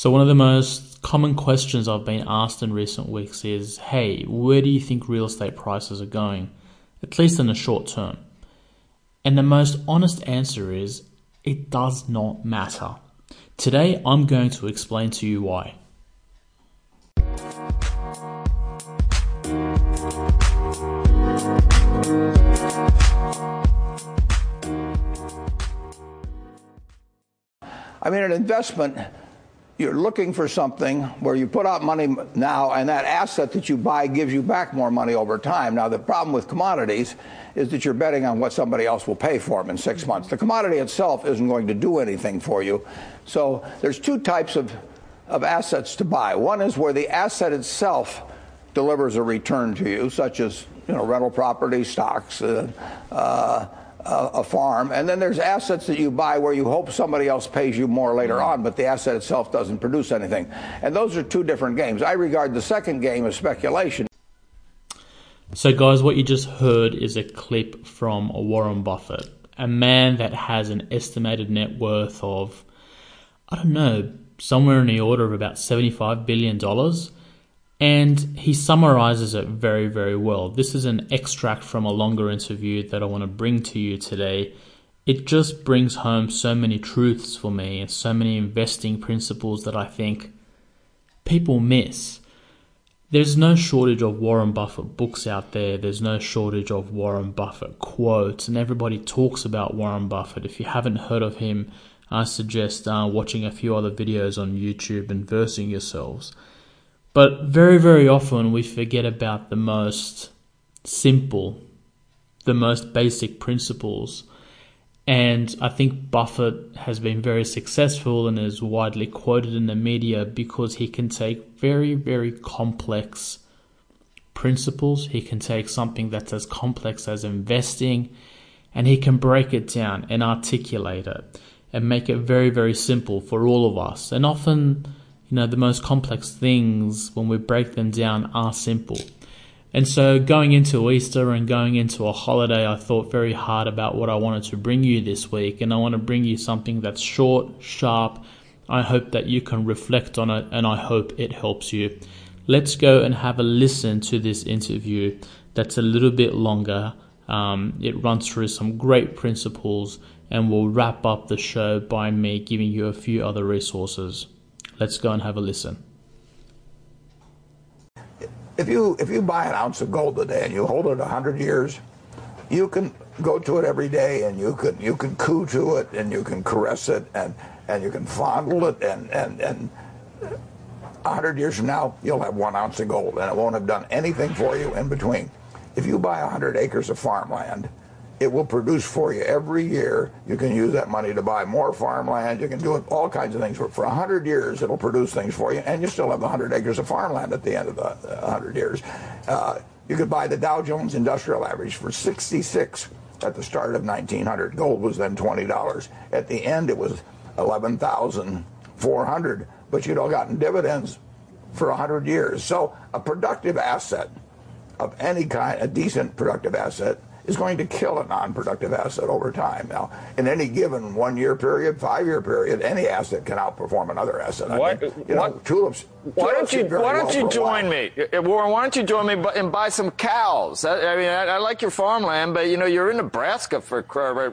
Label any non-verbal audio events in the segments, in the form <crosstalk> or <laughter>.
So, one of the most common questions I've been asked in recent weeks is hey, where do you think real estate prices are going, at least in the short term? And the most honest answer is it does not matter. Today, I'm going to explain to you why. I mean, an investment, you're looking for something where you put out money now, and that asset that you buy gives you back more money over time. Now, the problem with commodities is that you're betting on what somebody else will pay for them in six months. The commodity itself isn't going to do anything for you. So there's two types of, of assets to buy. One is where the asset itself delivers a return to you, such as you know rental property, stocks, uh, uh, Uh, a farm, and then there's assets that you buy where you hope somebody else pays you more later on, but the asset itself doesn't produce anything. And those are two different games. I regard the second game as speculation. So, guys, what you just heard is a clip from Warren Buffett, a man that has an estimated net worth of, I don't know, somewhere in the order of about $75 billion. And he summarizes it very, very well. This is an extract from a longer interview that I want to bring to you today. It just brings home so many truths for me and so many investing principles that I think people miss. There's no shortage of Warren Buffett books out there. There's no shortage of Warren Buffett quotes, and everybody talks about Warren Buffett. If you haven't heard of him, I suggest uh, watching a few other videos on YouTube and versing yourselves. But very, very often we forget about the most simple, the most basic principles. And I think Buffett has been very successful and is widely quoted in the media because he can take very, very complex principles. He can take something that's as complex as investing and he can break it down and articulate it and make it very, very simple for all of us. And often, you know, the most complex things, when we break them down, are simple. And so going into Easter and going into a holiday, I thought very hard about what I wanted to bring you this week. And I want to bring you something that's short, sharp. I hope that you can reflect on it and I hope it helps you. Let's go and have a listen to this interview that's a little bit longer. Um, it runs through some great principles and we'll wrap up the show by me giving you a few other resources. Let's go and have a listen. If you if you buy an ounce of gold today and you hold it hundred years, you can go to it every day and you can you can coo to it and you can caress it and and you can fondle it and and and. 100 years from now, you'll have one ounce of gold and it won't have done anything for you in between. If you buy a 100 acres of farmland it will produce for you every year. You can use that money to buy more farmland. You can do all kinds of things. For, for 100 years, it'll produce things for you, and you still have 100 acres of farmland at the end of the 100 years. Uh, you could buy the Dow Jones Industrial Average for 66 at the start of 1900. Gold was then $20. At the end, it was 11,400, but you'd all gotten dividends for 100 years. So a productive asset of any kind, a decent productive asset, is going to kill a non-productive asset over time. Now, in any given one-year period, five-year period, any asset can outperform another asset. Why, I mean, you know, what, tulips. Why don't you Why don't well you join me, Warren? Why don't you join me and buy some cows? I, I mean, I, I, like your farmland, but you know, you're in Nebraska for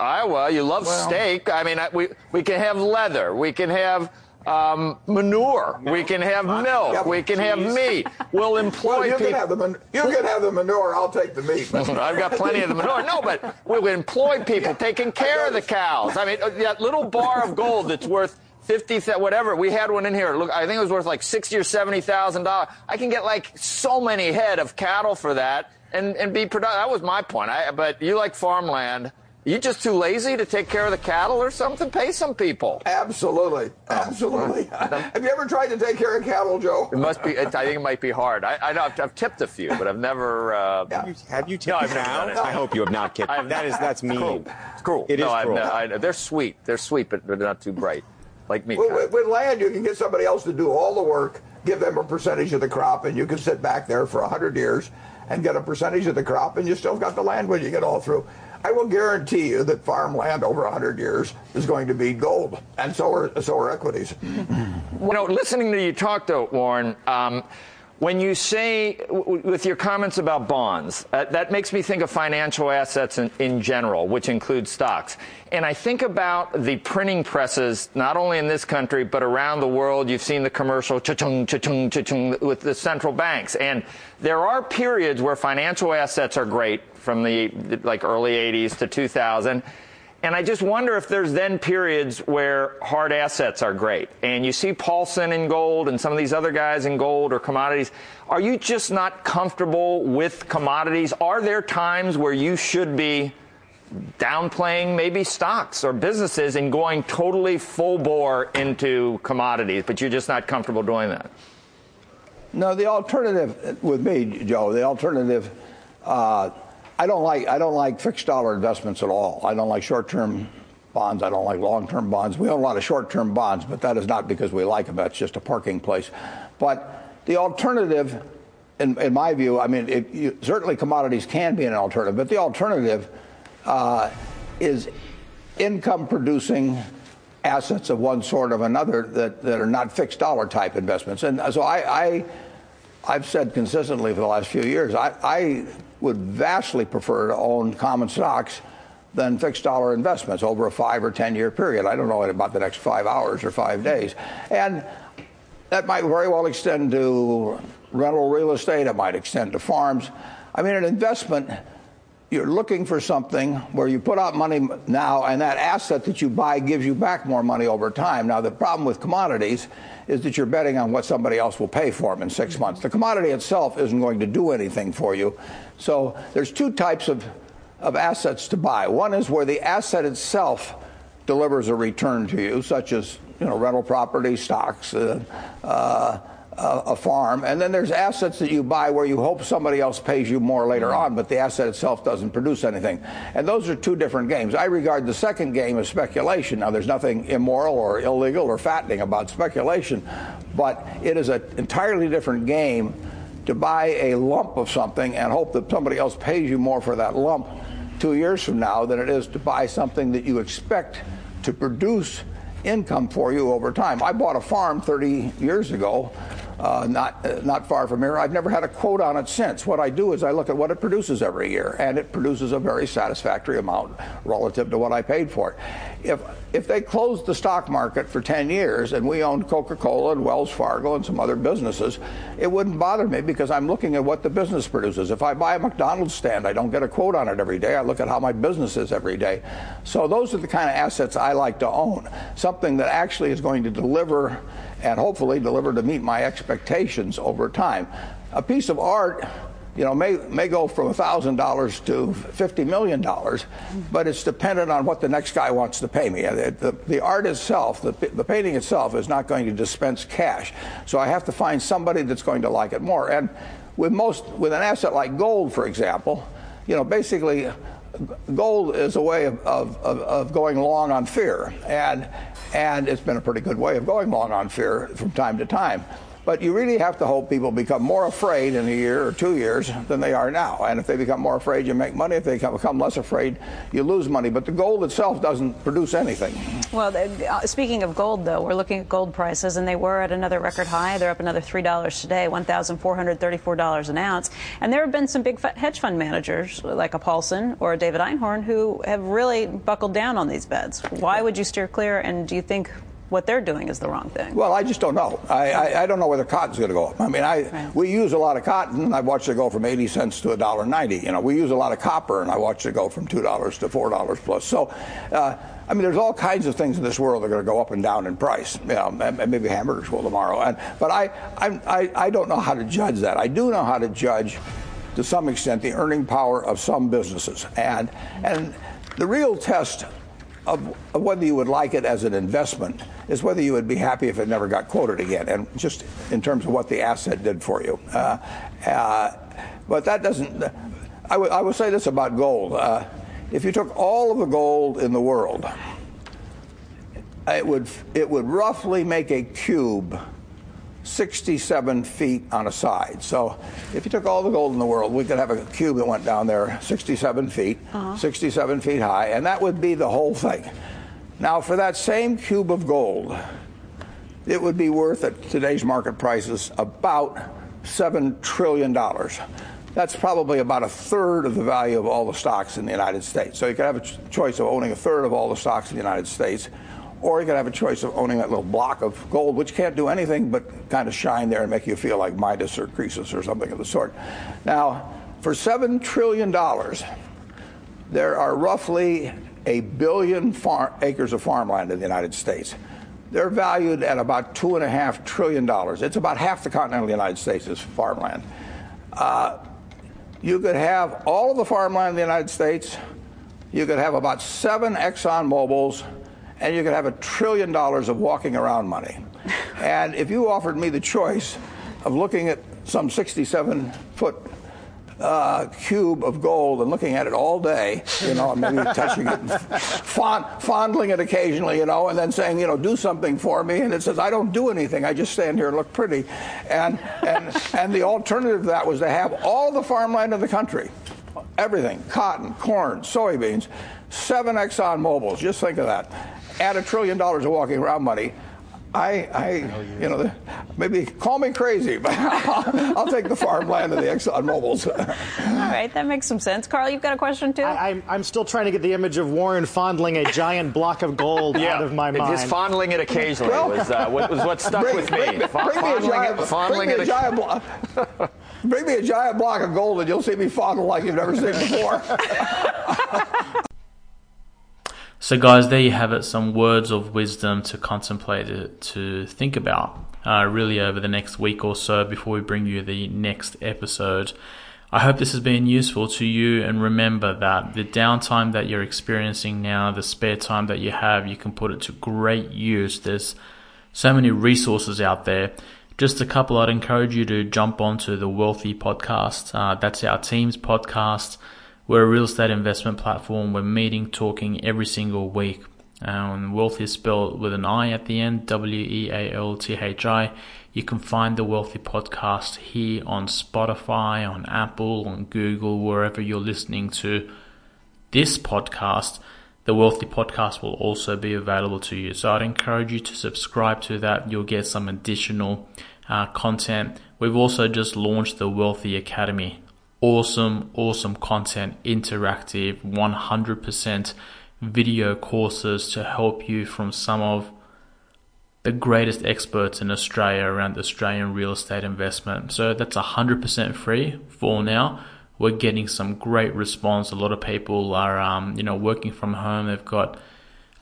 Iowa. You love well, steak. I mean, we we can have leather. We can have um, manure. We can have milk. Yep. We can Cheese. have meat. We'll employ well, you people. Can have the man- you can have the manure. I'll take the meat. <laughs> I've got plenty of the manure. No, but we'll employ people taking care of the cows. I mean, uh, that little bar of gold that's worth fifty, whatever. We had one in here. Look, I think it was worth like sixty or seventy thousand dollars. I can get like so many head of cattle for that and and be productive. That was my point. I, but you like farmland. You just too lazy to take care of the cattle or something? Pay some people. Absolutely, absolutely. <laughs> have you ever tried to take care of cattle, Joe? It must be. I think it might be hard. I, I know I've, I've, tipped a few, but I've never. Uh, have, you, have you tipped no, I've never I hope you have not tipped. <laughs> that is that's mean. Cruel. It's cruel. It no, is cruel. I, they're sweet. They're sweet, but they're not too bright. Like me. Well, with land, you can get somebody else to do all the work, give them a percentage of the crop, and you can sit back there for hundred years and get a percentage of the crop, and you still got the land when you get all through. I will guarantee you that farmland over 100 years is going to be gold, and so are so are equities. you know, listening to you talk, though, Warren. Um, when you say, with your comments about bonds, uh, that makes me think of financial assets in, in, general, which includes stocks. And I think about the printing presses, not only in this country, but around the world. You've seen the commercial cha-chung, cha-chung, cha-chung with the central banks. And there are periods where financial assets are great from the like early 80s to 2000 and I just wonder if there's then periods where hard assets are great. And you see Paulson in gold and some of these other guys in gold or commodities. Are you just not comfortable with commodities? Are there times where you should be downplaying maybe stocks or businesses and going totally full bore into commodities, but you're just not comfortable doing that? No, the alternative with me, Joe, the alternative. Uh, I don't like I don't like fixed dollar investments at all. I don't like short-term bonds. I don't like long-term bonds. We own a lot of short-term bonds, but that is not because we like them. That's just a parking place. But the alternative, in, in my view, I mean, it, you, certainly commodities can be an alternative, but the alternative uh, is income-producing assets of one sort or another that, that are not fixed dollar type investments. And so I, I I've said consistently for the last few years, I, I would vastly prefer to own common stocks than fixed dollar investments over a five or 10 year period. I don't know about the next five hours or five days. And that might very well extend to rental real estate, it might extend to farms. I mean, an investment, you're looking for something where you put out money now and that asset that you buy gives you back more money over time. Now, the problem with commodities is that you're betting on what somebody else will pay for them in six months. The commodity itself isn't going to do anything for you. So there's two types of, of assets to buy. One is where the asset itself delivers a return to you, such as you know rental property, stocks, uh, uh, Uh, a farm, and then there's assets that you buy where you hope somebody else pays you more later mm-hmm. on, but the asset itself doesn't produce anything. And those are two different games. I regard the second game as speculation. Now, there's nothing immoral or illegal or fattening about speculation, but it is an entirely different game to buy a lump of something and hope that somebody else pays you more for that lump two years from now than it is to buy something that you expect to produce income for you over time. I bought a farm 30 years ago uh, not uh, not far from here. I've never had a quote on it since. What I do is I look at what it produces every year, and it produces a very satisfactory amount relative to what I paid for it. If if they closed the stock market for 10 years and we owned Coca-Cola and Wells Fargo and some other businesses, it wouldn't bother me because I'm looking at what the business produces. If I buy a McDonald's stand, I don't get a quote on it every day. I look at how my business is every day. So those are the kind of assets I like to own. Something that actually is going to deliver and hopefully deliver to meet my expectations over time. A piece of art, you know, may, may go from $1,000 to $50 million, but it's dependent on what the next guy wants to pay me. The, the, art itself, the, the painting itself, is not going to dispense cash. So I have to find somebody that's going to like it more. And with most, with an asset like gold, for example, you know, basically gold is a way of, of, of, going long on fear. And and it's been a pretty good way of going long on fear from time to time. But you really have to hope people become more afraid in a year or two years than they are now. And if they become more afraid, you make money. If they become less afraid, you lose money. But the gold itself doesn't produce anything. Well, uh, speaking of gold, though, we're looking at gold prices, and they were at another record high. They're up another $3 today, $1,434 an ounce. And there have been some big hedge fund managers, like a Paulson or a David Einhorn, who have really buckled down on these bets. Why would you steer clear? And do you think what they're doing is the wrong thing. Well, I just don't know. I, I, I don't know whether cotton's going to go up. I mean, I right. we use a lot of cotton. And I've watched it go from 80 cents to $1.90. You know, we use a lot of copper, and I watched it go from $2 to $4 plus. So, uh, I mean, there's all kinds of things in this world that are going to go up and down in price. You know, maybe hamburgers will tomorrow. And, but I, I, I don't know how to judge that. I do know how to judge, to some extent, the earning power of some businesses. And, and the real test of, of, whether you would like it as an investment is whether you would be happy if it never got quoted again, and just in terms of what the asset did for you. Uh, uh, but that doesn't. I, w- I will say this about gold: uh, if you took all of the gold in the world, it would it would roughly make a cube 67 feet on a side. So if you took all the gold in the world, we could have a cube that went down there 67 feet, uh-huh. 67 feet high, and that would be the whole thing. Now, for that same cube of gold, it would be worth at today's market prices about $7 trillion. That's probably about a third of the value of all the stocks in the United States. So you could have a choice of owning a third of all the stocks in the United States or you could have a choice of owning that little block of gold, which can't do anything but kind of shine there and make you feel like Midas or Croesus or something of the sort. Now, for $7 trillion, there are roughly a billion far- acres of farmland in the United States. They're valued at about $2.5 trillion. It's about half the continental United States is farmland. Uh, you could have all of the farmland in the United States. You could have about seven Exxon Mobils and you could have a trillion dollars of walking around money. <laughs> and if you offered me the choice of looking at some 67 foot uh, cube of gold and looking at it all day, you know, maybe <laughs> touching it, fond, fondling it occasionally, you know, and then saying, you know, do something for me. And it says, I don't do anything. I just stand here and look pretty. And, and, and the alternative to that was to have all the farmland in the country, everything, cotton, corn, soybeans, seven Exxon Mobils. Just think of that add a trillion dollars of walking around money, I, I, you know, maybe call me crazy, but <laughs> I'll, take the farmland and the Exxon Mobil's. All right, that makes some sense. Carl, you've got a question too. I, am I'm still trying to get the image of Warren fondling a giant block of gold yeah, out of my mind. Just fondling it occasionally well, was, uh, what, was what stuck bring, with me. Bring, bring me a giant, it, fondling bring me a, giant block. <laughs> Bring me a giant block of gold, and you'll see me fondle like you've never seen before. <laughs> So, guys, there you have it. Some words of wisdom to contemplate, to think about, uh, really over the next week or so before we bring you the next episode. I hope this has been useful to you. And remember that the downtime that you're experiencing now, the spare time that you have, you can put it to great use. There's so many resources out there. Just a couple, I'd encourage you to jump onto the Wealthi podcast. Uh, that's our team's podcast. We're a real estate investment platform. We're meeting, talking every single week. Um, Wealthi is spelled with an I at the end, W E A L T H I. You can find the Wealthi podcast here on Spotify, on Apple, on Google, wherever you're listening to this podcast. The Wealthi podcast will also be available to you. So I'd encourage you to subscribe to that. You'll get some additional uh, content. We've also just launched the Wealthi Academy awesome, awesome content, interactive, 100% video courses to help you from some of the greatest experts in Australia around Australian real estate investment. So that's 100% free for now. We're getting some great response. A lot of people are, um, you know, working from home. They've got a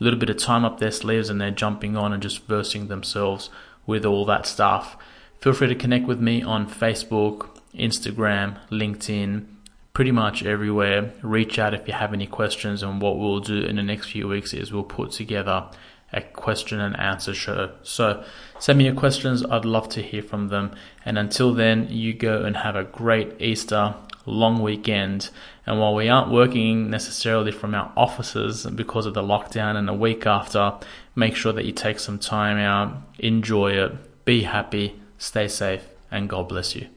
little bit of time up their sleeves and they're jumping on and just versing themselves with all that stuff. Feel free to connect with me on Facebook, Instagram, LinkedIn, pretty much everywhere. Reach out if you have any questions. And what we'll do in the next few weeks is we'll put together a question and answer show. So send me your questions. I'd love to hear from them. And until then, you go and have a great Easter long weekend. And while we aren't working necessarily from our offices because of the lockdown and the week after, make sure that you take some time out, enjoy it, be happy, stay safe, and God bless you.